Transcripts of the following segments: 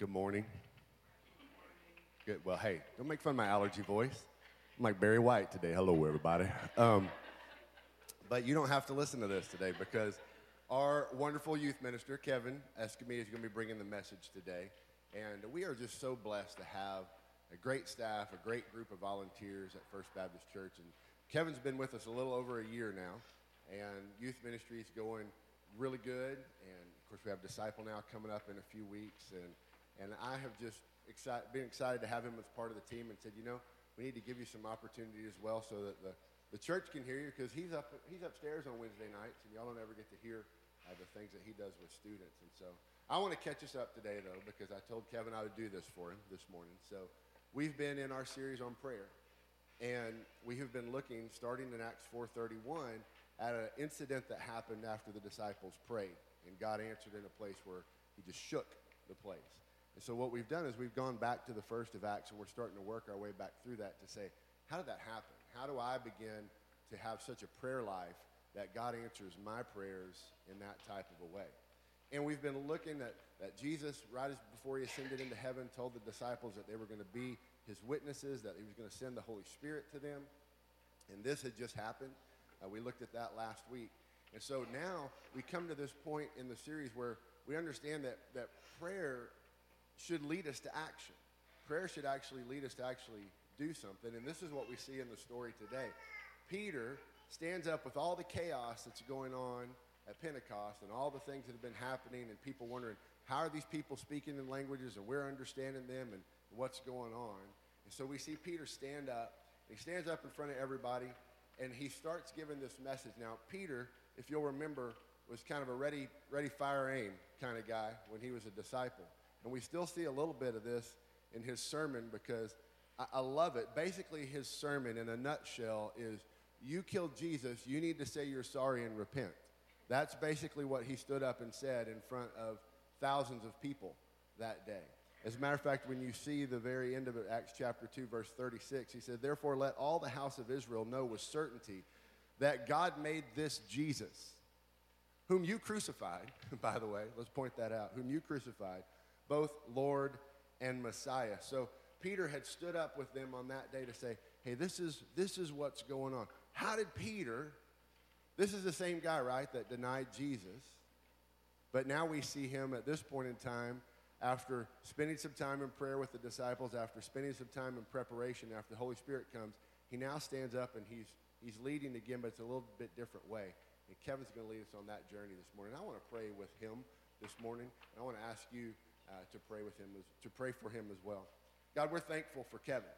Good morning. Good. Well, hey, don't make fun of my allergy voice. I'm like Barry White today. Hello, everybody. Um, but you don't have to listen to this today because our wonderful youth minister, Kevin Escamilla, is going to be bringing the message today. And we are just so blessed to have a great staff, a great group of volunteers at First Baptist Church. And Kevin's been with us a little over a year now, and youth ministry is going really good. And of course, we have Disciple now coming up in a few weeks. And, and I have just been excited to have him as part of the team and said, you know, we need to give you some opportunity as well so that the, the church can hear you because he's, up, he's upstairs on Wednesday nights, and y'all don't ever get to hear uh, the things that he does with students. And so I want to catch us up today, though, because I told Kevin I would do this for him this morning. So we've been in our series on prayer, and we have been looking, starting in Acts 4.31, at an incident that happened after the disciples prayed, and God answered in a place where he just shook the place. So what we've done is we've gone back to the first of Acts, and we're starting to work our way back through that to say, how did that happen? How do I begin to have such a prayer life that God answers my prayers in that type of a way. And we've been looking at that Jesus, right before he ascended into heaven, told the disciples that they were going to be his witnesses, that he was going to send the Holy Spirit to them. And this had just happened. Uh, we looked at that last week. And so now we come to this point in the series where we understand that, that prayer should lead us to action. Prayer should actually lead us to actually do something. And this is what we see in the story today. Peter stands up with all the chaos that's going on at Pentecost and all the things that have been happening and people wondering, how are these people speaking in languages and we're understanding them and what's going on? And so we see Peter stand up. He stands up in front of everybody and he starts giving this message. Now, Peter, if you'll remember, was kind of a ready, ready, fire, aim kind of guy when he was a disciple. And we still see a little bit of this in his sermon because I, I love it. Basically, his sermon in a nutshell is you killed Jesus, you need to say you're sorry and repent. That's basically what he stood up and said in front of thousands of people that day. As a matter of fact, when you see the very end of it, Acts chapter 2, verse 36, he said, Therefore, let all the house of Israel know with certainty that God made this Jesus, whom you crucified, by the way, let's point that out, whom you crucified, both Lord and Messiah. So Peter had stood up with them on that day to say, Hey, this is, this is what's going on. How did Peter, this is the same guy, right, that denied Jesus, but now we see him at this point in time after spending some time in prayer with the disciples, after spending some time in preparation, after the Holy Spirit comes, he now stands up and he's, he's leading again, but it's a little bit different way. And Kevin's going to lead us on that journey this morning. I want to pray with him this morning. And I want to ask you uh, to pray with him, to pray for him as well. God, we're thankful for Kevin.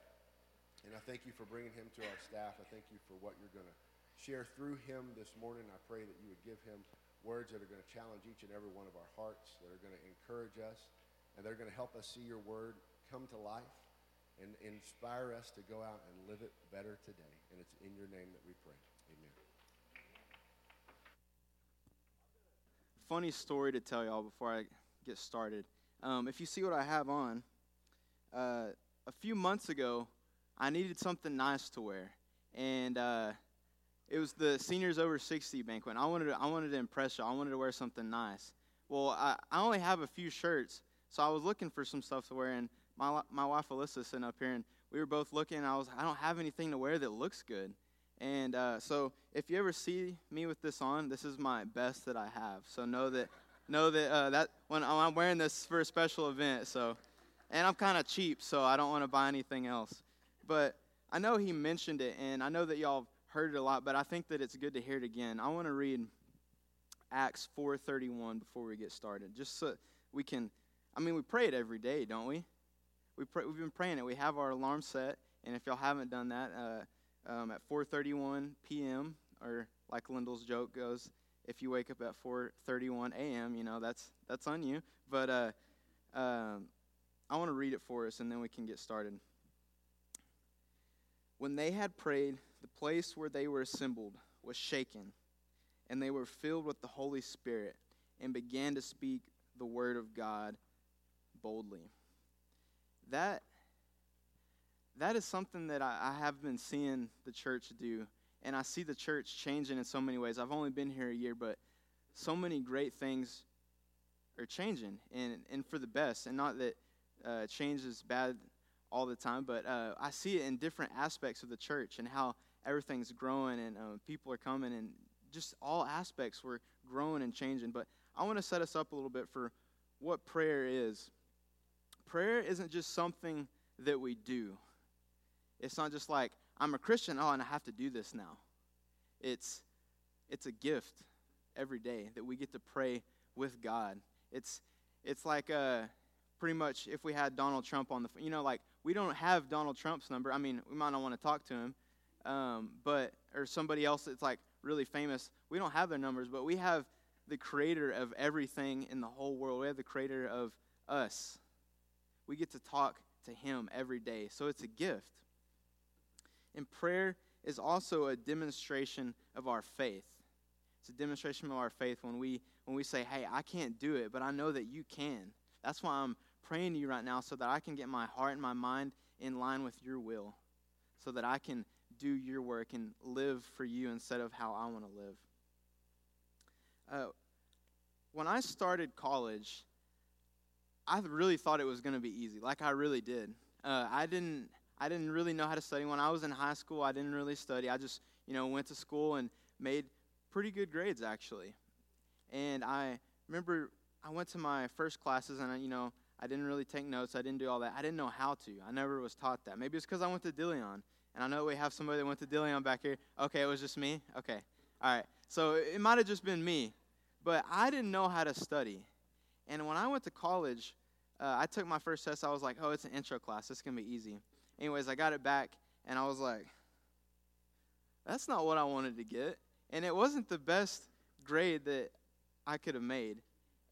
And I thank you for bringing him to our staff. I thank you for what you're going to share through him this morning. I pray that you would give him words that are going to challenge each and every one of our hearts, that are going to encourage us, and they're going to help us see your word come to life and inspire us to go out and live it better today. And it's in your name that we pray. Amen. Funny story to tell y'all before I get started. Um, if you see what I have on, uh, a few months ago, I needed something nice to wear, and uh, it was the seniors over 60 banquet. I wanted to, I wanted to impress you. I wanted to wear something nice. Well, I, I only have a few shirts, so I was looking for some stuff to wear, and my my wife Alyssa sitting up here, and we were both looking. And I was I don't have anything to wear that looks good, and uh, so if you ever see me with this on, this is my best that I have. So know that know that uh, that when I'm wearing this for a special event. So, and I'm kind of cheap, so I don't want to buy anything else but I know he mentioned it, and I know that y'all heard it a lot, but I think that it's good to hear it again. I want to read Acts 4:31 before we get started, just so we can. I mean, we pray it every day, don't we? We pray, we've been praying it. We have our alarm set, and if y'all haven't done that, uh, um, at 4:31 p.m. or like Lyndall's joke goes, if you wake up at 4:31 a.m., you know that's that's on you. But uh, um, I want to read it for us, and then we can get started. When they had prayed, the place where they were assembled was shaken, and they were filled with the Holy Spirit and began to speak the word of God boldly. That that is something that I, I have been seeing the church do, and I see the church changing in so many ways. I've only been here a year, but so many great things are changing, and and for the best. And not that uh, change is bad all the time, but uh, I see it in different aspects of the church and how everything's growing and uh, people are coming and just all aspects were growing and changing. But I want to set us up a little bit for what prayer is. Prayer isn't just something that we do. It's not just like I'm a Christian, oh, and I have to do this now. It's it's a gift every day that we get to pray with God. It's it's like uh, pretty much if we had Donald Trump on the, you know, like we don't have Donald Trump's number. I mean, we might not want to talk to him, um, but or somebody else that's like really famous. We don't have their numbers, but we have the creator of everything in the whole world. We have the creator of us. We get to talk to him every day. So it's a gift. And prayer is also a demonstration of our faith. It's a demonstration of our faith when we when we say, "Hey, I can't do it, but I know that you can." That's why I'm praying to you right now so that I can get my heart and my mind in line with your will. So that I can do your work and live for you instead of how I want to live. Uh, when I started college, I really thought it was going to be easy. Like I really did. Uh, I didn't. I didn't really know how to study. When I was in high school, I didn't really study. I just, you know, went to school and made pretty good grades actually. And I remember I went to my first classes and I, you know, I didn't really take notes. I didn't do all that. I didn't know how to. I never was taught that. Maybe it's because I went to Dillon and I know we have somebody that went to Dillon back here. Okay, it was just me? Okay. All right. So it might have just been me. But I didn't know how to study. And when I went to college, uh, I took my first test. I was like, oh, it's an intro class. It's going to be easy. Anyways, I got it back, and I was like, that's not what I wanted to get. And it wasn't the best grade that I could have made.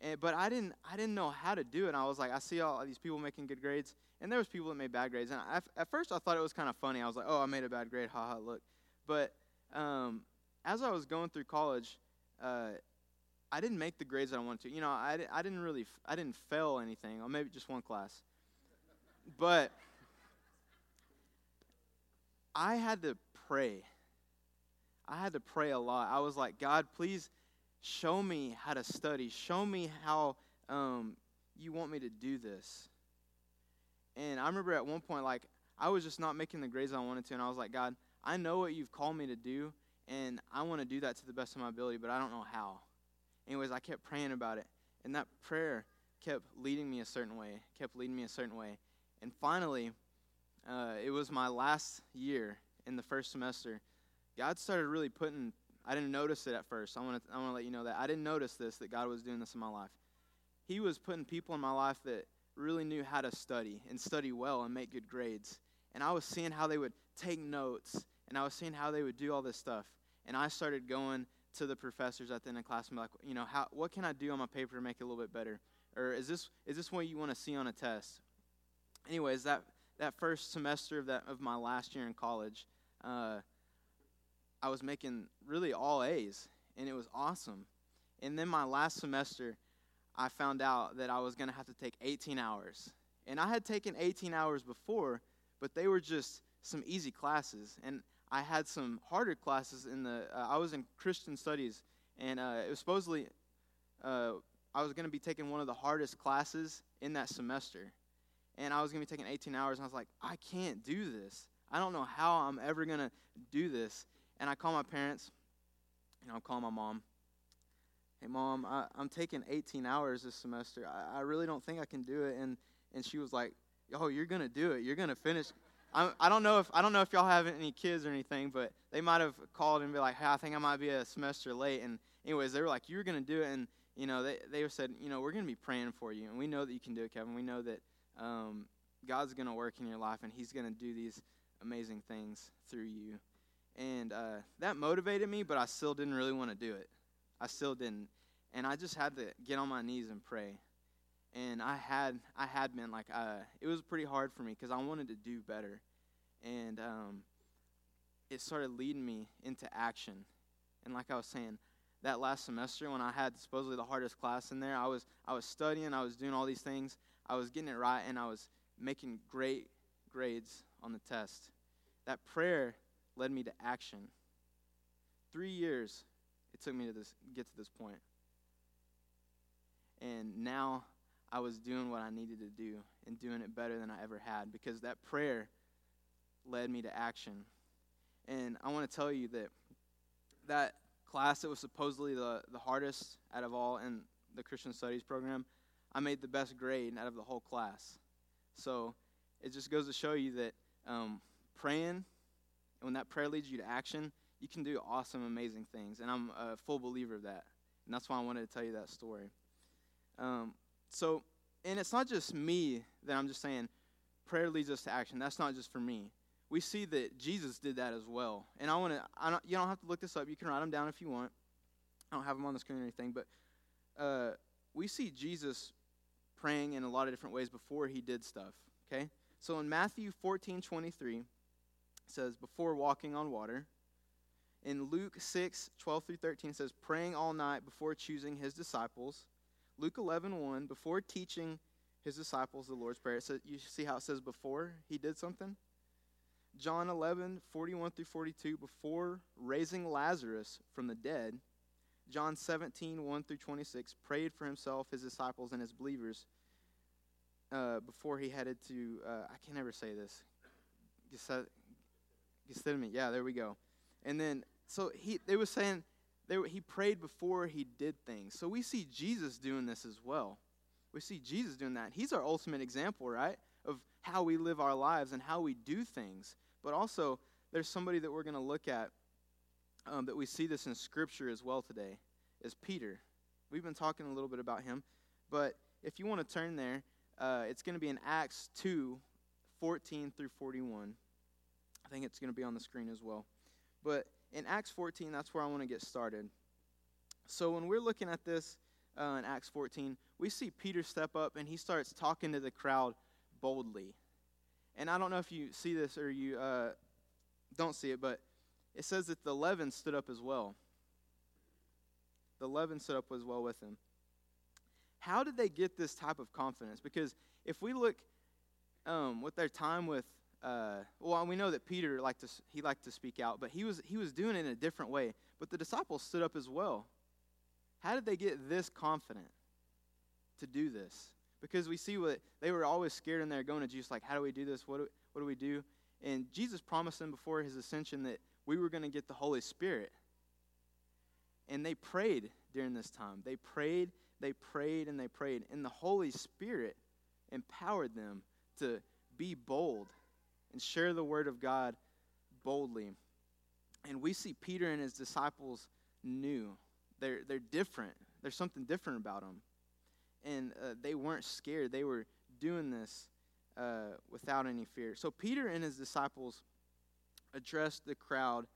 And, but I didn't, I didn't know how to do it. And I was like, I see all these people making good grades, and there was people that made bad grades. And I, at first, I thought it was kind of funny. I was like, oh, I made a bad grade, haha, look. But um, as I was going through college, uh, I didn't make the grades that I wanted to. You know, I, I didn't really, I didn't fail anything, or maybe just one class. But I had to pray. I had to pray a lot. I was like, God, please show me how to study. Show me how um, you want me to do this. And I remember at one point, like, I was just not making the grades I wanted to. And I was like, God, I know what you've called me to do. And I want to do that to the best of my ability, but I don't know how. Anyways, I kept praying about it. And that prayer kept leading me a certain way, kept leading me a certain way. And finally, uh, it was my last year in the first semester. God started really putting, I didn't notice it at first. I want to I wanna let you know that. I didn't notice this, that God was doing this in my life. He was putting people in my life that really knew how to study and study well and make good grades. And I was seeing how they would take notes and I was seeing how they would do all this stuff. And I started going to the professors at the end of class and be like, you know, how, what can I do on my paper to make it a little bit better? Or is this, is this what you want to see on a test? Anyways, that, that first semester of, that, of my last year in college, uh, I was making really all A's, and it was awesome. And then my last semester, I found out that I was going to have to take 18 hours. And I had taken 18 hours before, but they were just some easy classes. And I had some harder classes in the. Uh, I was in Christian studies, and uh, it was supposedly uh, I was going to be taking one of the hardest classes in that semester, and I was going to be taking 18 hours. And I was like, I can't do this. I don't know how I'm ever going to do this. And I call my parents. Know, I'm calling my mom. Hey, mom, I, am taking 18 hours this semester. I, I really don't think I can do it. And and she was like, Oh, you're gonna do it. You're gonna finish. I, I don't know if I don't know if y'all have any kids or anything, but they might have called and be like, "Hey, I think I might be a semester late." And anyways, they were like, "You're gonna do it," and you know, they they said, "You know, we're gonna be praying for you, and we know that you can do it, Kevin. We know that um, God's gonna work in your life, and He's gonna do these amazing things through you." And uh, that motivated me, but I still didn't really want to do it. I still didn't, and I just had to get on my knees and pray and I had I had been like uh, it was pretty hard for me because I wanted to do better, and um, it started leading me into action. And like I was saying, that last semester when I had supposedly the hardest class in there, I was I was studying, I was doing all these things, I was getting it right, and I was making great grades on the test. That prayer led me to action. Three years it took me to this get to this point, and now I was doing what I needed to do and doing it better than I ever had because that prayer led me to action. And I want to tell you that that class that was supposedly the, the hardest out of all in the Christian Studies program, I made the best grade out of the whole class. So it just goes to show you that um, praying, when that prayer leads you to action, you can do awesome, amazing things. And I'm a full believer of that. And that's why I wanted to tell you that story. Um, so, and it's not just me that I'm just saying prayer leads us to action. That's not just for me. We see that Jesus did that as well. And I want to, you don't have to look this up. You can write them down if you want. I don't have them on the screen or anything, but uh, we see Jesus praying in a lot of different ways before he did stuff. Okay? So in Matthew 14 23, it says, before walking on water. In Luke 6 12 through 13, it says, praying all night before choosing his disciples. Luke 11 1, before teaching his disciples the Lord's Prayer. So you see how it says before he did something? John 11 41 through 42, before raising Lazarus from the dead. John 17 1 through 26, prayed for himself, his disciples, and his believers uh, before he headed to, uh, I can never say this. Gethsemane. Yeah, there we go. And then, so he, they were saying, they were, he prayed before he did things. So we see Jesus doing this as well. We see Jesus doing that. He's our ultimate example, right? Of how we live our lives and how we do things. But also, there's somebody that we're going to look at um, that we see this in Scripture as well today, is Peter. We've been talking a little bit about him. But if you want to turn there, uh, it's going to be in Acts 2 14 through 41. I think it's going to be on the screen as well. But in Acts 14, that's where I want to get started. So when we're looking at this uh, in Acts 14, we see Peter step up and he starts talking to the crowd boldly. And I don't know if you see this or you uh, don't see it, but it says that the eleven stood up as well. The eleven stood up as well with him. How did they get this type of confidence? Because if we look um, with their time with, uh, well, we know that Peter liked to he liked to speak out, but he was he was doing it in a different way. But the disciples stood up as well. How did they get this confident to do this? Because we see what they were always scared in there going to Jesus, like, how do we do this? What do, what do we do? And Jesus promised them before his ascension that we were going to get the Holy Spirit. And they prayed during this time. They prayed they prayed and they prayed. And the Holy Spirit empowered them to be bold and share the word of God boldly. And we see Peter and his disciples new. They're, they're different. There's something different about them. And uh, they weren't scared. They were doing this uh, without any fear. So Peter and his disciples addressed the crowd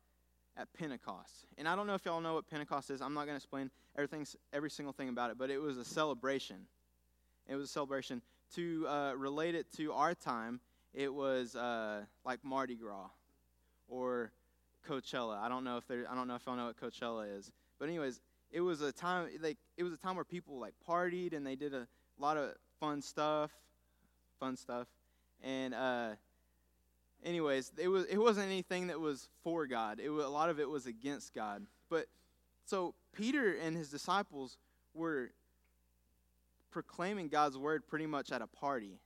at Pentecost. And I don't know if y'all know what Pentecost is. I'm not going to explain everything, every single thing about it, but it was a celebration. It was a celebration. To uh, relate it to our time, it was uh, like Mardi Gras or Coachella. I don't know if there. I don't know if y'all know what Coachella is, but anyways, it was a time like it was a time where people like partied and they did a lot of fun stuff, fun stuff, and uh, anyways, it was it wasn't anything that was for God. It was, a lot of it was against God. But so Peter and his disciples were proclaiming God's word pretty much at a party,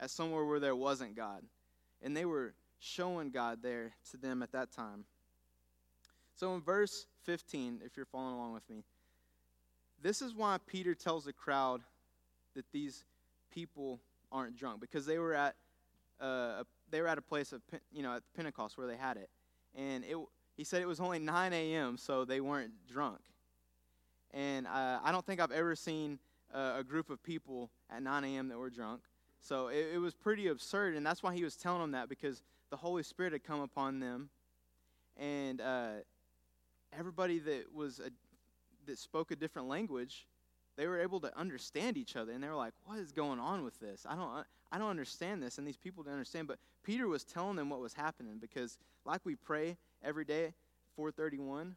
at somewhere where there wasn't God, and they were showing God there to them at that time. So in verse 15, if you're following along with me, this is why Peter tells the crowd that these people aren't drunk because they were at uh, a they were at a place of you know at Pentecost where they had it, and it he said it was only 9 a.m. so they weren't drunk, and uh, I don't think I've ever seen a group of people at 9 a.m. that were drunk. So it, it, was pretty absurd, and that's why he was telling them that because the Holy Spirit had come upon them, and uh, everybody that was a, that spoke a different language they were able to understand each other and they were like what is going on with this i don't i don't understand this and these people didn't understand but peter was telling them what was happening because like we pray every day 431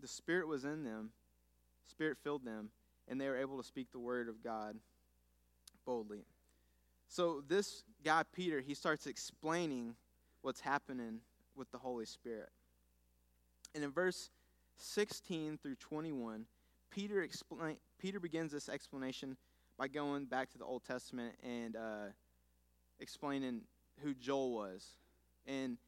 the spirit was in them spirit filled them and they were able to speak the word of god boldly. So this guy peter he starts explaining what's happening with the holy spirit. And in verse 16 through 21 Peter, explain, Peter begins this explanation by going back to the Old Testament and uh, explaining who Joel was. And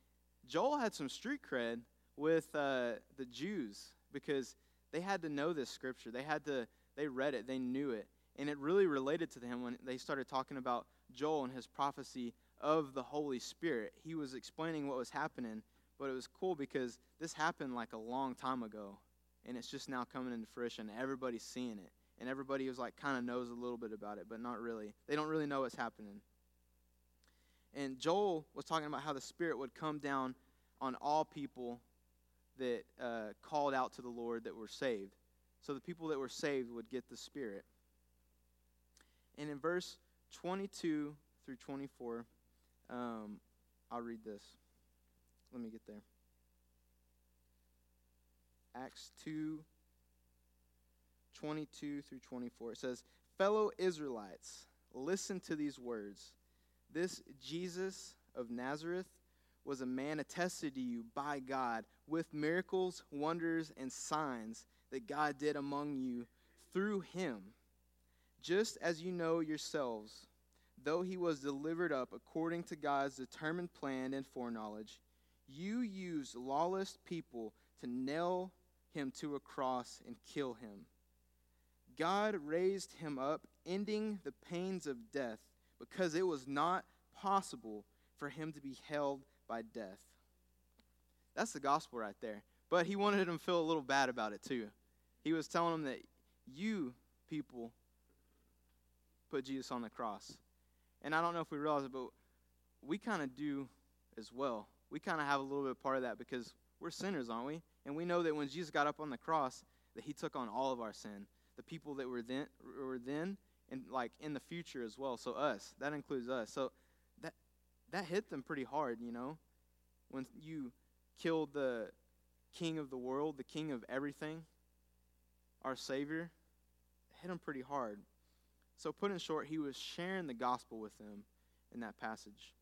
Joel had some street cred with uh, the Jews because they had to know this scripture. They had to, they read it, they knew it. And it really related to them when they started talking about Joel and his prophecy of the Holy Spirit. He was explaining what was happening, but it was cool because this happened like a long time ago. And it's just now coming into fruition. Everybody's seeing it. And everybody was like kind of knows a little bit about it, but not really. They don't really know what's happening. And Joel was talking about how the Spirit would come down on all people that uh, called out to the Lord that were saved. So the people that were saved would get the Spirit. And in verse 22 through 24, um, I'll read this. Let me get there. Acts 2 22 through 24. It says, Fellow Israelites, listen to these words. This Jesus of Nazareth was a man attested to you by God with miracles, wonders, and signs that God did among you through him. Just as you know yourselves, though he was delivered up according to God's determined plan and foreknowledge, you used lawless people to nail him to a cross and kill him. God raised him up, ending the pains of death, because it was not possible for him to be held by death. That's the gospel right there. But he wanted him to feel a little bad about it too. He was telling him that you people put Jesus on the cross. And I don't know if we realize it, but we kind of do as well. We kind of have a little bit of part of that because we're sinners, aren't we? And we know that when Jesus got up on the cross, that he took on all of our sin. The people that were then were then and like in the future as well. So us, that includes us. So that that hit them pretty hard, you know. When you killed the king of the world, the king of everything, our savior, hit him pretty hard. So put in short, he was sharing the gospel with them in that passage.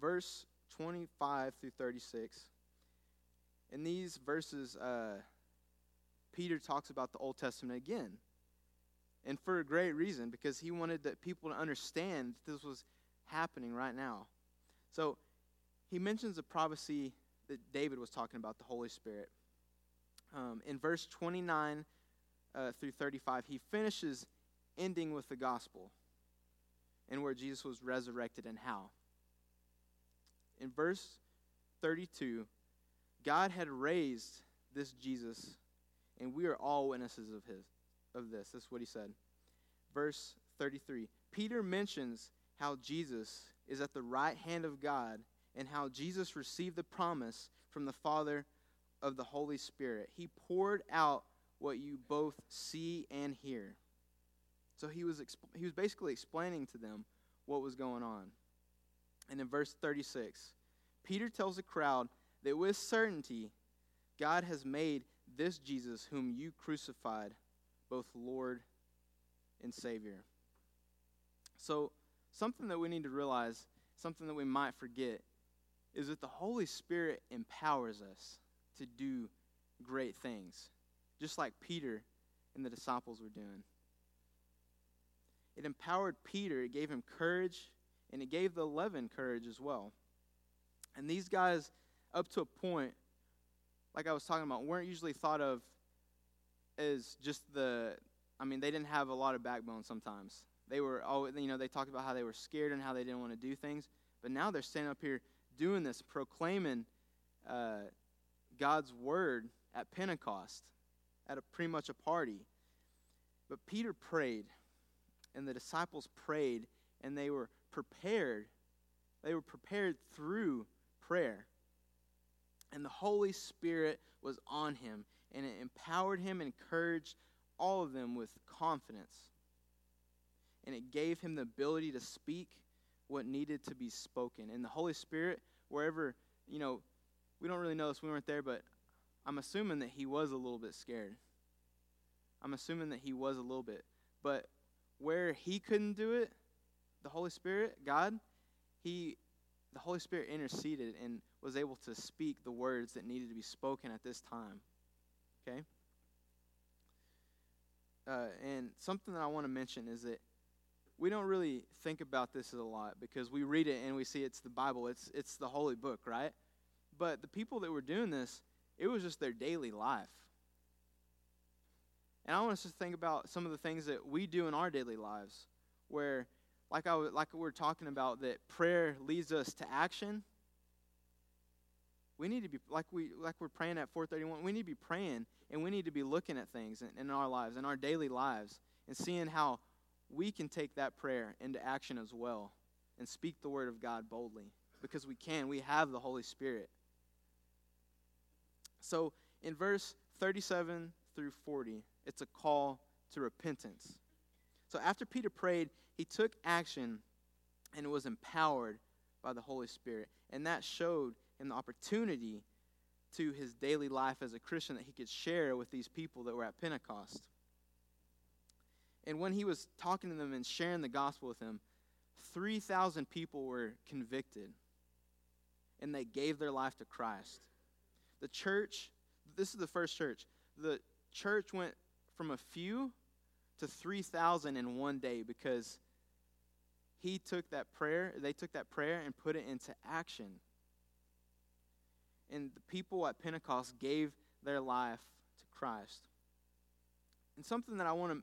Verse 25 through 36 in these verses, uh, Peter talks about the Old Testament again. And for a great reason, because he wanted that people to understand that this was happening right now. So he mentions a prophecy that David was talking about, the Holy Spirit. Um, in verse 29 uh, through 35, he finishes ending with the gospel and where Jesus was resurrected and how. In verse 32, God had raised this Jesus, and we are all witnesses of his of this. That's what he said. Verse 33. Peter mentions how Jesus is at the right hand of God and how Jesus received the promise from the Father of the Holy Spirit. He poured out what you both see and hear. So he was exp- he was basically explaining to them what was going on. And in verse 36, Peter tells the crowd that with certainty God has made this Jesus, whom you crucified, both Lord and Savior. So, something that we need to realize, something that we might forget, is that the Holy Spirit empowers us to do great things, just like Peter and the disciples were doing. It empowered Peter, it gave him courage, and it gave the 11 courage as well. And these guys, up to a point, like I was talking about, weren't usually thought of as just the. I mean, they didn't have a lot of backbone sometimes. They were, oh, you know, they talked about how they were scared and how they didn't want to do things. But now they're standing up here doing this, proclaiming uh, God's word at Pentecost, at a pretty much a party. But Peter prayed, and the disciples prayed, and they were prepared. They were prepared through prayer. And the Holy Spirit was on him, and it empowered him and encouraged all of them with confidence. And it gave him the ability to speak what needed to be spoken. And the Holy Spirit, wherever, you know, we don't really know this, we weren't there, but I'm assuming that he was a little bit scared. I'm assuming that he was a little bit. But where he couldn't do it, the Holy Spirit, God, he the Holy Spirit interceded and was able to speak the words that needed to be spoken at this time. Okay? uh, and something that I want to mention is that we don't really think about this a lot because we read it and we see it's the Bible, it's, it's the holy book, right? But the people that were doing this, it was just their daily life. And I want us to think about some of the things that we do in our daily lives, where, like I like we are talking about, that prayer leads us to action. We need to be like we like we're praying at 431. We need to be praying, and we need to be looking at things in, in our lives, in our daily lives, and seeing how we can take that prayer into action as well, and speak the word of God boldly, because we can. We have the Holy Spirit. So in verse 37 through 40, it's a call to repentance. So after Peter prayed, he took action and was empowered by the Holy Spirit. And that showed him the opportunity to his daily life as a Christian that he could share with these people that were at Pentecost. And when he was talking to them and sharing the gospel with them, 3,000 people were convicted and they gave their life to Christ. The church, this is the first church, the church went from a few to 3,000 in one day because he took that prayer, they took that prayer and put it into action. And the people at Pentecost gave their life to Christ. And something that I want to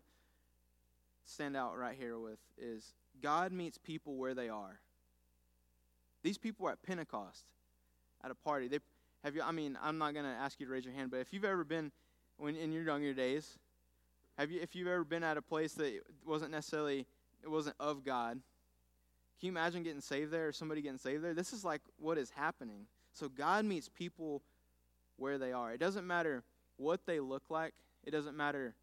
stand out right here with is God meets people where they are. These people were at Pentecost at a party. They have you I mean, I'm not to ask you to raise your hand, but if you've ever been when in your younger days, have you if you've ever been at a place that wasn't necessarily it wasn't of God, can you imagine getting saved there or somebody getting saved there? This is like what is happening. So God meets people where they are. It doesn't matter what they look like. It doesn't matter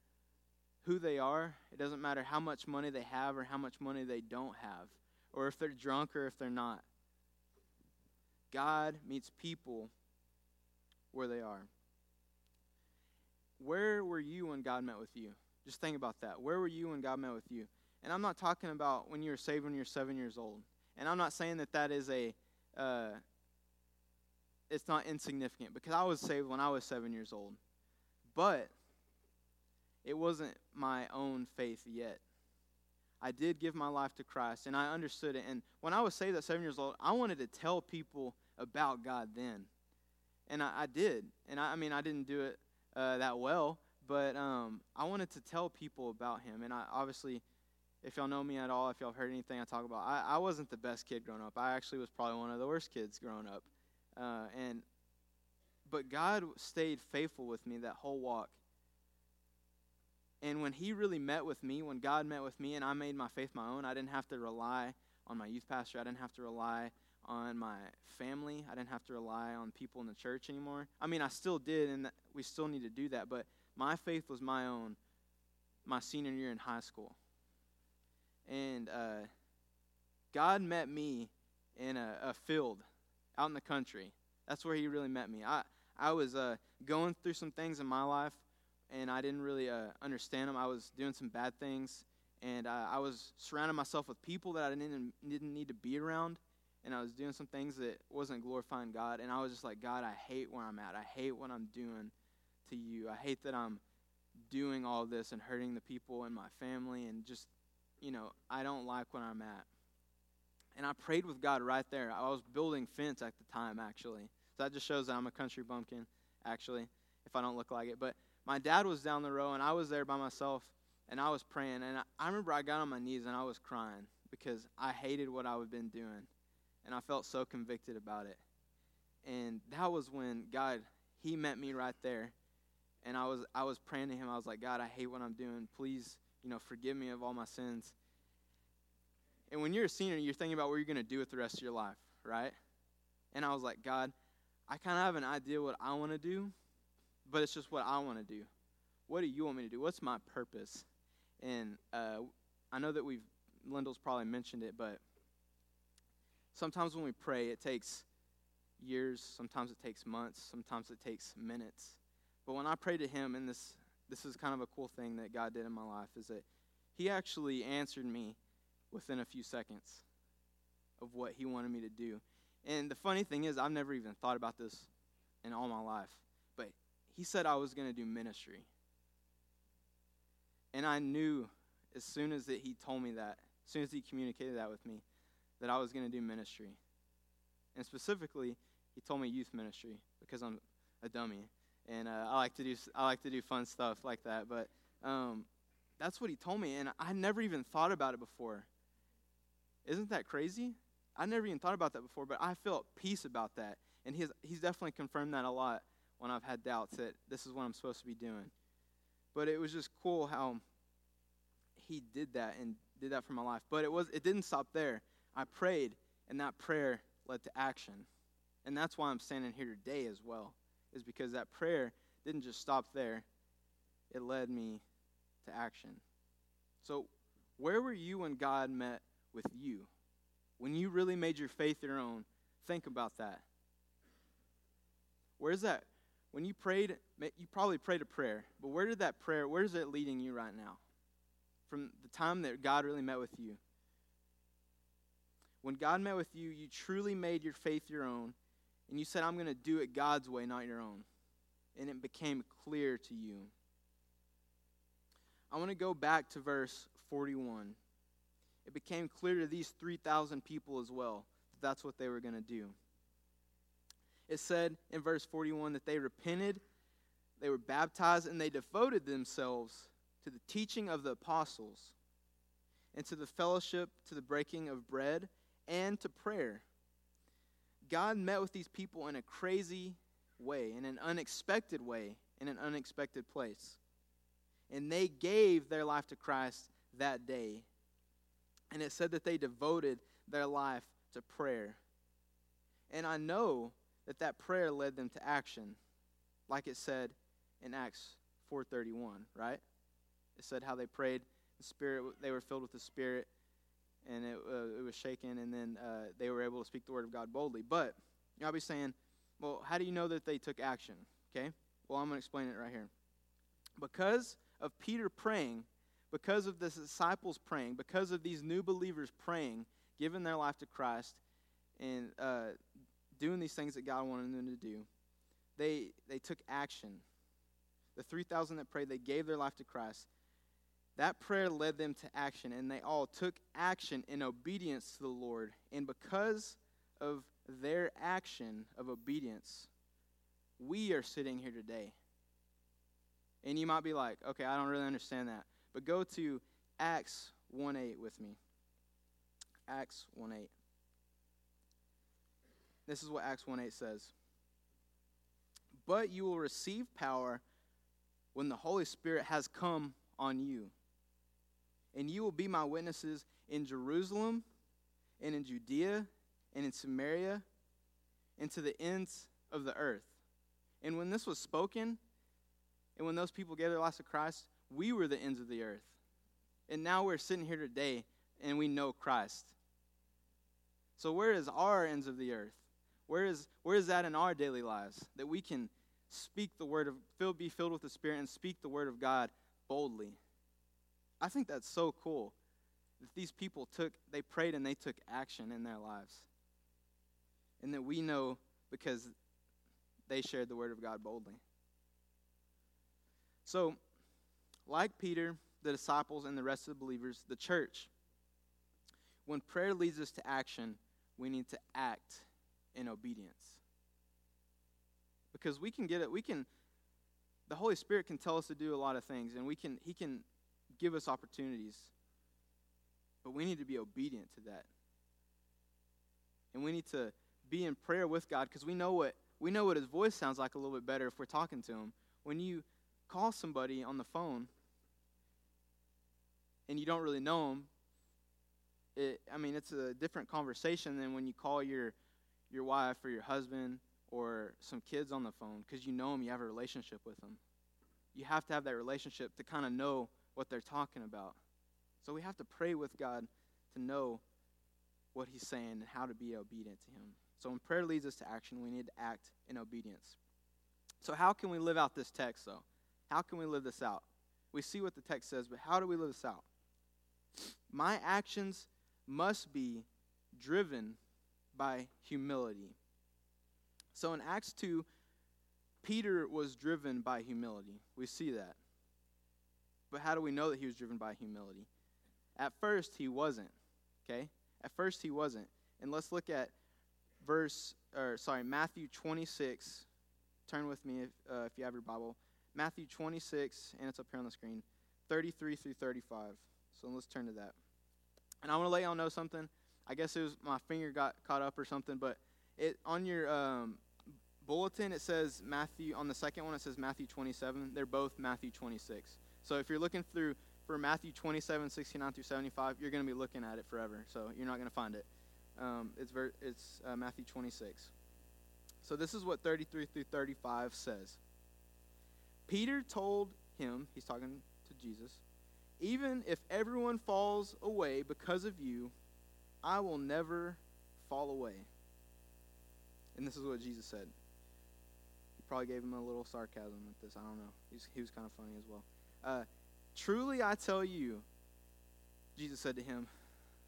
who they are. It doesn't matter how much money they have or how much money they don't have, or if they're drunk or if they're not. God meets people where they are. Where were you when God met with you? Just think about that. Where were you when God met with you? And I'm not talking about when you were saved when you're seven years old. And I'm not saying that that is a, uh, it's not insignificant because I was saved when I was seven years old. But it wasn't my own faith yet. I did give my life to Christ and I understood it. And when I was saved at seven years old, I wanted to tell people about God then. And I, I did. And I, I, mean, I didn't do it uh, that well, but um, I wanted to tell people about Him. And I obviously, if y'all know me at all, if y'all heard anything I talk about, I, I wasn't the best kid growing up. I actually was probably one of the worst kids growing up. Uh, and but God stayed faithful with me that whole walk. And when He really met with me, when God met with me and I made my faith my own, I didn't have to rely on my youth pastor. I didn't have to rely on my family. I didn't have to rely on people in the church anymore. I mean, I still did, and we still need to do that, but my faith was my own my senior year in high school. And uh, God met me in a, a, field out in the country. That's where He really met me. I, I was uh, going through some things in my life, and I didn't really uh, understand them. I was doing some bad things, and uh, I was surrounding myself with people that I didn't, didn't need to be around and I was doing some things that wasn't glorifying God, and I was just like, God, I hate where I'm at. I hate what I'm doing to you. I hate that I'm doing all this and hurting the people in my family, and just, you know, I don't like where I'm at. And I prayed with God right there. I was building fence at the time, actually. So that just shows that I'm a country bumpkin, actually, if I don't look like it. But my dad was down the row, and I was there by myself, and I was praying. And I, I remember I got on my knees and I was crying because I hated what I had been doing and I felt so convicted about it. And that was when God, He met me right there. And I was I was praying to Him. I was like, God, I hate what I'm doing. Please, you know, forgive me of all my sins. And when you're a senior, you're thinking about what you're going to do with the rest of your life, right? And I was like, God, I kind of have an idea what I want to do, but it's just what I want to do. What do you want me to do? What's my purpose? And uh, I know that we've, Lyndall's probably mentioned it, but Sometimes when we pray, it takes years, sometimes it takes months, sometimes it takes minutes. But when I pray to Him, and this, this is kind of a cool thing that God did in my life, is that He actually answered me within a few seconds of what He wanted me to do. And the funny thing is, I've never even thought about this in all my life. But He said I was going to do ministry. And I knew as soon as that he told me that, as soon as he communicated that with me, that I was going to do ministry. And specifically, he told me youth ministry because I'm a dummy and uh, I like to do I like to do fun stuff like that. But um, that's what he told me, and I never even thought about it before. Isn't that crazy? I never even thought about that before, but I felt peace about that, and he's he's definitely confirmed that a lot when I've had doubts that this is what I'm supposed to be doing. But it was just cool how he did that and did that for my life. But it was it didn't stop there. I prayed, and that prayer led to action. And that's why I'm standing here today as well, is because that prayer didn't just stop there, it led me to action. So, where were you when God met with you? When you really made your faith your own? Think about that. Where's that? When you prayed, you probably prayed a prayer, but where did that prayer, where is it leading you right now? From the time that God really met with you. When God met with you, you truly made your faith your own, and you said, I'm going to do it God's way, not your own. And it became clear to you. I want to go back to verse 41. It became clear to these 3,000 people as well that that's what they were going to do. It said in verse 41 that they repented, they were baptized, and they devoted themselves to the teaching of the apostles, and to the fellowship, to the breaking of bread, and to prayer. God met with these people in a crazy way, in an unexpected way, in an unexpected place. And they gave their life to Christ that day. And it said that they devoted their life to prayer. And I know that that prayer led them to action, like it said in Acts 4:31, right? It said how they prayed, the Spirit, they were filled with the Spirit, and it, uh, it was shaken, and then uh, they were able to speak the word of God boldly. But I'll be saying, well, how do you know that they took action? Okay, well, I'm going to explain it right here. Because of Peter praying, because of the disciples praying, because of these new believers praying, giving their life to Christ, and uh, doing these things that God wanted them to do, they, they took action. The 3,000 that prayed, they gave their life to Christ. That prayer led them to action, and they all took action in obedience to the Lord. And because of their action of obedience, we are sitting here today. And you might be like, okay, I don't really understand that. But go to Acts 1 8 with me. Acts 1 8. This is what Acts 1 8 says. But you will receive power when the Holy Spirit has come on you. And you will be my witnesses in Jerusalem and in Judea and in Samaria and to the ends of the earth. And when this was spoken, and when those people gave their lives to Christ, we were the ends of the earth. And now we're sitting here today and we know Christ. So where is our ends of the earth? Where is where is that in our daily lives that we can speak the word of fill, be filled with the Spirit and speak the word of God boldly? I think that's so cool that these people took they prayed and they took action in their lives. And that we know because they shared the word of God boldly. So, like Peter, the disciples, and the rest of the believers, the church, when prayer leads us to action, we need to act in obedience. Because we can get it, we can, the Holy Spirit can tell us to do a lot of things, and we can, He can give us opportunities. But we need to be obedient to that. And we need to be in prayer with God because we know what we know what his voice sounds like a little bit better if we're talking to him. When you call somebody on the phone and you don't really know them, it, I mean, it's a different conversation than when you call your your wife or your husband or some kids on the phone because you know them, you have a relationship with them. You have to have that relationship to kind of know what they're talking about. So we have to pray with God to know what He's saying and how to be obedient to Him. So when prayer leads us to action, we need to act in obedience. So, how can we live out this text, though? How can we live this out? We see what the text says, but how do we live this out? My actions must be driven by humility. So in Acts 2, Peter was driven by humility. We see that. But how do we know that he was driven by humility? At first, he wasn't. Okay? At first, he wasn't. And let's look at verse, or sorry, Matthew 26. Turn with me if, uh, if you have your Bible. Matthew 26, and it's up here on the screen, 33 through 35. So let's turn to that. And I want to let y'all know something. I guess it was my finger got caught up or something, but it on your um, bulletin it says Matthew. On the second one it says Matthew 27. They're both Matthew 26. So if you're looking through for Matthew 27, 69 through 75, you're going to be looking at it forever. So you're not going to find it. Um, it's ver- it's uh, Matthew 26. So this is what 33 through 35 says. Peter told him, he's talking to Jesus, even if everyone falls away because of you, I will never fall away. And this is what Jesus said. He probably gave him a little sarcasm with this. I don't know. He was kind of funny as well. Uh, Truly I tell you, Jesus said to him,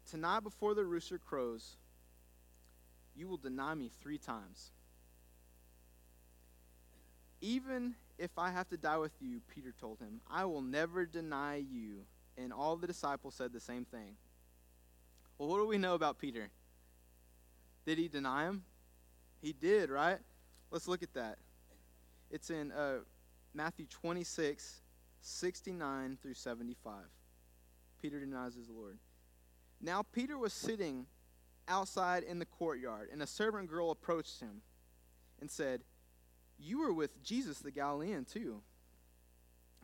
Tonight before the rooster crows, you will deny me three times. Even if I have to die with you, Peter told him, I will never deny you. And all the disciples said the same thing. Well, what do we know about Peter? Did he deny him? He did, right? Let's look at that. It's in uh, Matthew 26, 69 through 75. Peter denies his Lord. Now, Peter was sitting outside in the courtyard, and a servant girl approached him and said, You were with Jesus the Galilean, too.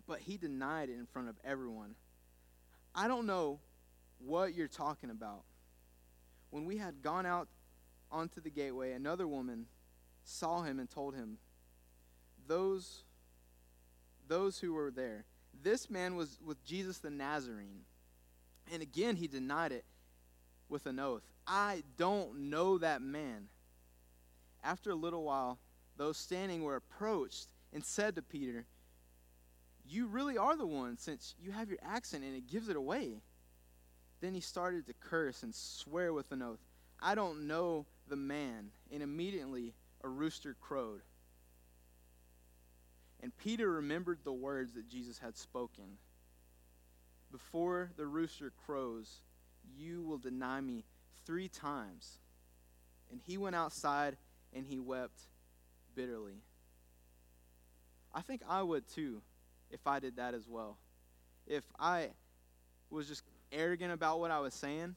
But he denied it in front of everyone. I don't know what you're talking about. When we had gone out onto the gateway, another woman saw him and told him, Those those who were there. This man was with Jesus the Nazarene. And again, he denied it with an oath I don't know that man. After a little while, those standing were approached and said to Peter, You really are the one, since you have your accent and it gives it away. Then he started to curse and swear with an oath, I don't know the man. And immediately a rooster crowed. And Peter remembered the words that Jesus had spoken Before the rooster crows, you will deny me three times. And he went outside and he wept bitterly. I think I would too if I did that as well. If I was just arrogant about what I was saying,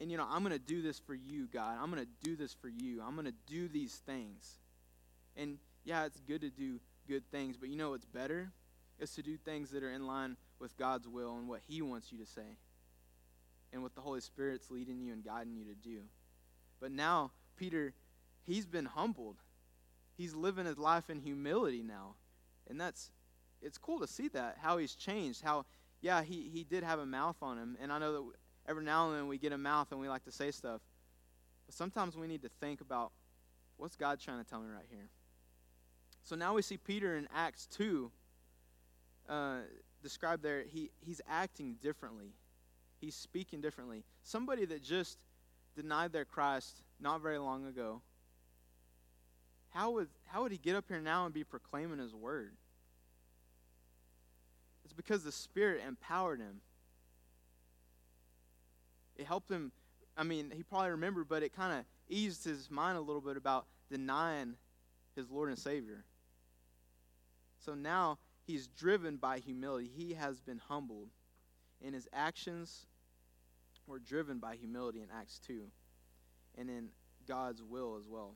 and you know, I'm going to do this for you, God. I'm going to do this for you. I'm going to do these things. And yeah, it's good to do good things, but you know what's better? Is to do things that are in line with God's will and what He wants you to say, and what the Holy Spirit's leading you and guiding you to do. But now, Peter, he's been humbled. He's living his life in humility now. And that's, it's cool to see that, how he's changed. How, yeah, he, he did have a mouth on him. And I know that every now and then we get a mouth and we like to say stuff. But sometimes we need to think about what's God trying to tell me right here? So now we see Peter in Acts 2 uh, described there. He, he's acting differently, he's speaking differently. Somebody that just denied their Christ not very long ago. How would, how would he get up here now and be proclaiming his word? It's because the Spirit empowered him. It helped him. I mean, he probably remembered, but it kind of eased his mind a little bit about denying his Lord and Savior. So now he's driven by humility. He has been humbled. And his actions were driven by humility in Acts 2 and in God's will as well.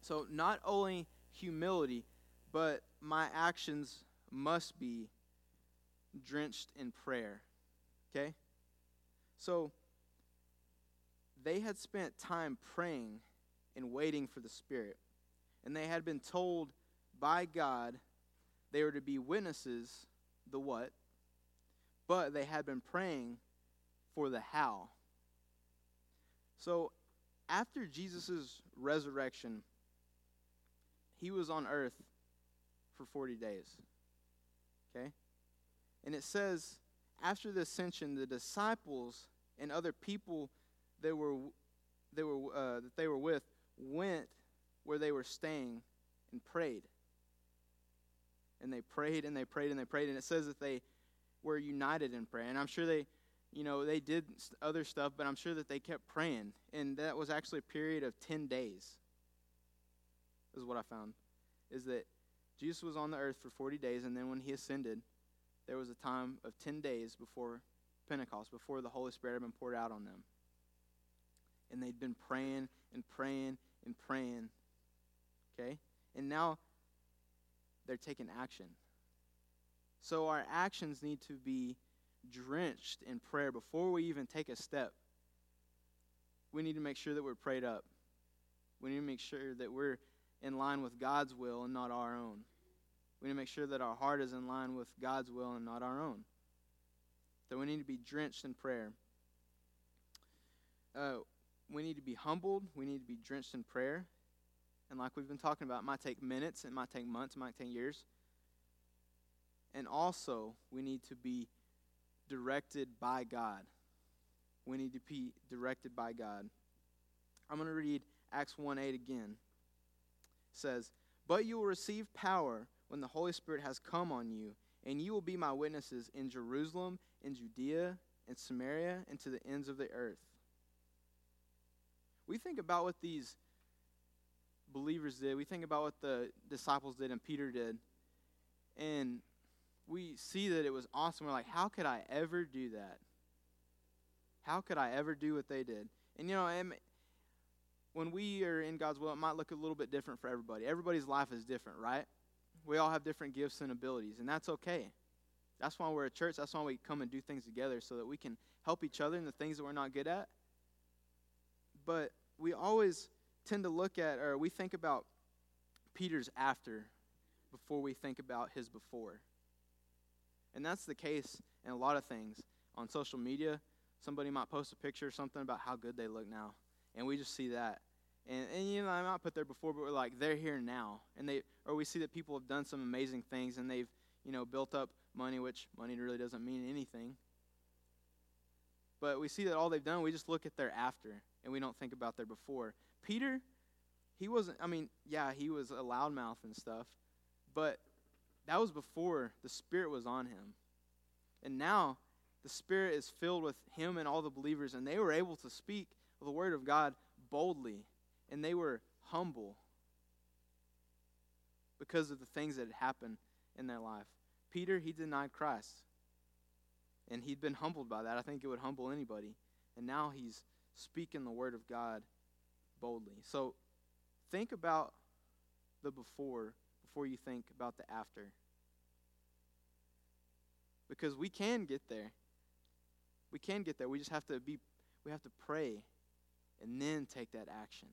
So not only humility, but my actions must be drenched in prayer. Okay? So they had spent time praying and waiting for the Spirit. And they had been told by God they were to be witnesses, the what, but they had been praying for the how. So after Jesus' resurrection, he was on earth for 40 days. Okay? And it says, after the ascension, the disciples and other people that were, they were, uh, that they were with went where they were staying and prayed and they prayed and they prayed and they prayed. And it says that they were united in prayer. And I'm sure they, you know, they did other stuff, but I'm sure that they kept praying. And that was actually a period of 10 days, is what I found. Is that Jesus was on the earth for 40 days, and then when he ascended, there was a time of 10 days before Pentecost, before the Holy Spirit had been poured out on them. And they'd been praying and praying and praying. Okay? And now they're taking action. So our actions need to be drenched in prayer before we even take a step. We need to make sure that we're prayed up. We need to make sure that we're in line with God's will and not our own. We need to make sure that our heart is in line with God's will and not our own. That we need to be drenched in prayer. Uh, we need to be humbled. We need to be drenched in prayer. And like we've been talking about, it might take minutes, it might take months, it might take years. And also, we need to be directed by God. We need to be directed by God. I'm going to read Acts 1 8 again. Says, But you will receive power when the Holy Spirit has come on you, and you will be my witnesses in Jerusalem, in Judea, in Samaria, and to the ends of the earth. We think about what these believers did, we think about what the disciples did and Peter did, and we see that it was awesome. We're like, how could I ever do that? How could I ever do what they did? And you know, when we are in God's will, it might look a little bit different for everybody. Everybody's life is different, right? We all have different gifts and abilities, and that's okay. That's why we're a church. That's why we come and do things together so that we can help each other in the things that we're not good at. But we always tend to look at, or we think about Peter's after before we think about his before. And that's the case in a lot of things. On social media, somebody might post a picture or something about how good they look now. And we just see that. And, and you know, I might put there before, but we're like, they're here now. And they, or we see that people have done some amazing things and they've, you know, built up money, which money really doesn't mean anything. But we see that all they've done, we just look at their after and we don't think about their before. Peter, he wasn't, I mean, yeah, he was a loudmouth and stuff, but that was before the Spirit was on him. And now the Spirit is filled with him and all the believers, and they were able to speak the Word of God boldly, and they were humble because of the things that had happened in their life. Peter, he denied Christ, and he'd been humbled by that. I think it would humble anybody. And now he's speaking the Word of God boldly. So think about the before before you think about the after. Because we can get there. We can get there. We just have to be we have to pray and then take that action.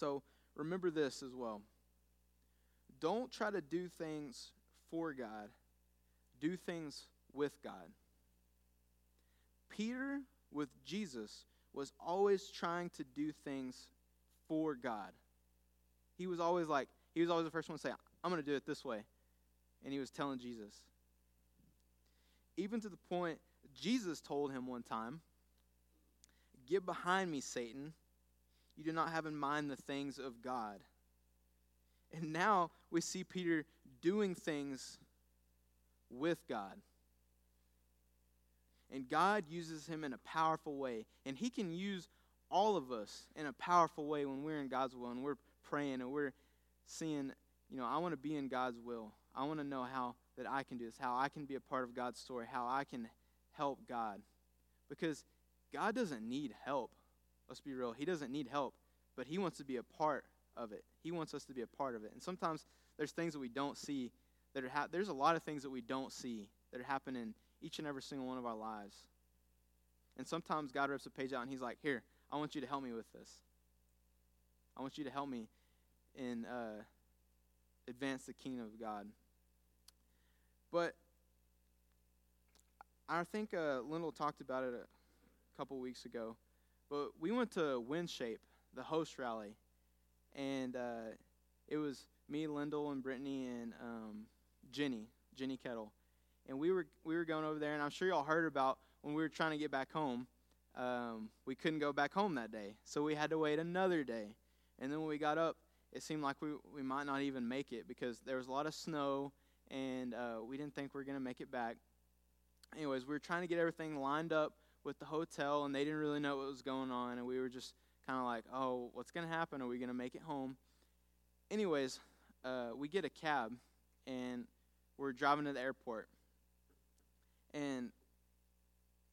So remember this as well. Don't try to do things for God, do things with God. Peter, with Jesus, was always trying to do things for God. He was always like, he was always the first one to say, I'm going to do it this way. And he was telling Jesus. Even to the point, Jesus told him one time, Get behind me, Satan. You do not have in mind the things of God. And now we see Peter doing things with God. And God uses him in a powerful way. And he can use all of us in a powerful way when we're in God's will and we're praying and we're seeing, you know, I want to be in God's will. I want to know how that I can do this, how I can be a part of God's story, how I can help God. Because God doesn't need help. Let's be real. He doesn't need help, but He wants to be a part of it. He wants us to be a part of it. And sometimes there's things that we don't see that are ha- there's a lot of things that we don't see that are happening each and every single one of our lives. And sometimes God rips a page out and He's like, Here, I want you to help me with this. I want you to help me in uh, advance the kingdom of God. But I think uh, Lyndall talked about it a couple weeks ago. But we went to WinShape, the host rally, and uh, it was me, Lyndall, and Brittany, and um, Jenny, Jenny Kettle and we were we were going over there, and I'm sure y'all heard about when we were trying to get back home. Um, we couldn't go back home that day, so we had to wait another day. And then when we got up, it seemed like we we might not even make it because there was a lot of snow, and uh, we didn't think we were going to make it back. Anyways, we were trying to get everything lined up with the hotel, and they didn't really know what was going on, and we were just kind of like, oh, what's going to happen? Are we going to make it home? Anyways, uh, we get a cab, and we're driving to the airport. And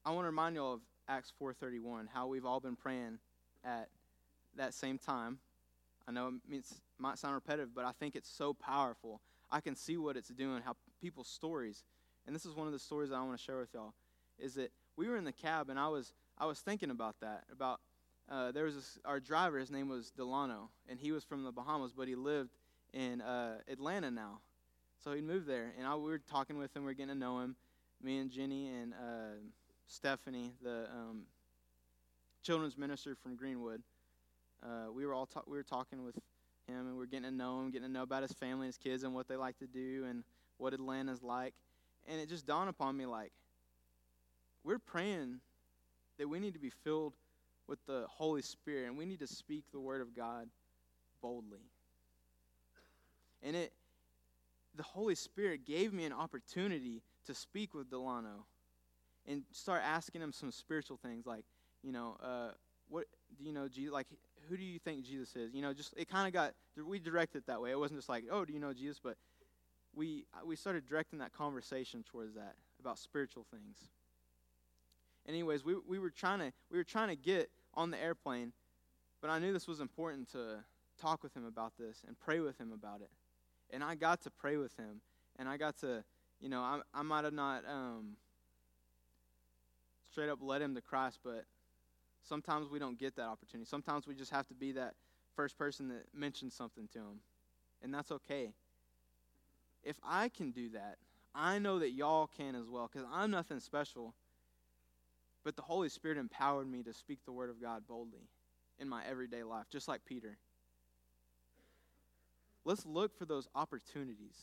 I want to remind you all of Acts 4:31, how we've all been praying at that same time. I know it means, might sound repetitive, but I think it's so powerful. I can see what it's doing, how people's stories, and this is one of the stories I want to share with y'all, is that we were in the cab and I was I was thinking about that about uh, there was this, our driver. His name was Delano, and he was from the Bahamas, but he lived in uh, Atlanta now. So he moved there, and I, we were talking with him. We are getting to know him. Me and Jenny and uh, Stephanie, the um, children's minister from Greenwood. Uh, we were all ta- we were talking with him, and we are getting to know him, getting to know about his family, his kids, and what they like to do, and what Atlanta's like. And it just dawned upon me, like, we're praying that we need to be filled with the Holy Spirit, and we need to speak the Word of God boldly. And it, the Holy Spirit gave me an opportunity to speak with Delano and start asking him some spiritual things like, you know, uh, what do you know Jesus? Like, who do you think Jesus is? You know, just it kind of got we directed that way. It wasn't just like, oh, do you know Jesus? But we we started directing that conversation towards that about spiritual things. Anyways, we we were trying to we were trying to get on the airplane, but I knew this was important to talk with him about this and pray with him about it. And I got to pray with him, and I got to, you know, I, I might have not um, straight up led him to Christ, but sometimes we don't get that opportunity. Sometimes we just have to be that first person that mentions something to him, and that's okay. If I can do that, I know that y'all can as well, because I'm nothing special. But the Holy Spirit empowered me to speak the Word of God boldly in my everyday life, just like Peter. Let's look for those opportunities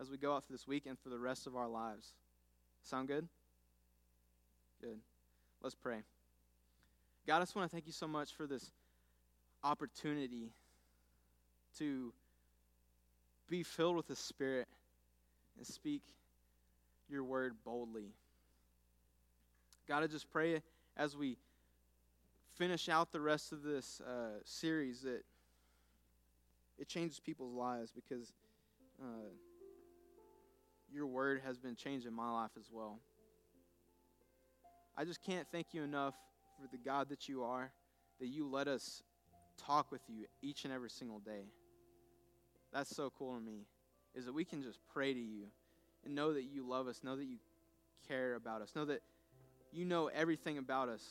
as we go out through this week and for the rest of our lives. Sound good? Good. Let's pray. God, I just want to thank you so much for this opportunity to be filled with the Spirit and speak your word boldly. God, I just pray as we finish out the rest of this uh, series that it changes people's lives because uh, your word has been changing my life as well. I just can't thank you enough for the God that you are, that you let us talk with you each and every single day. That's so cool to me, is that we can just pray to you and know that you love us, know that you care about us, know that you know everything about us.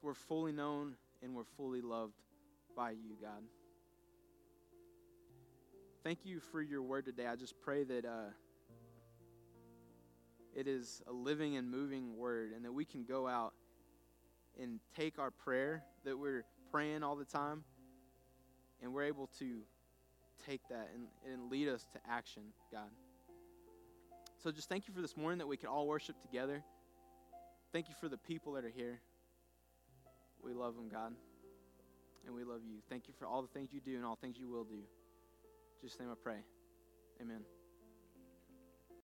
We're fully known and we're fully loved by you, God. Thank you for your word today. I just pray that uh, it is a living and moving word and that we can go out and take our prayer that we're praying all the time and we're able to take that and, and lead us to action, God. So just thank you for this morning that we can all worship together. Thank you for the people that are here. We love them, God. And we love you. Thank you for all the things you do and all things you will do. Just name I pray. Amen.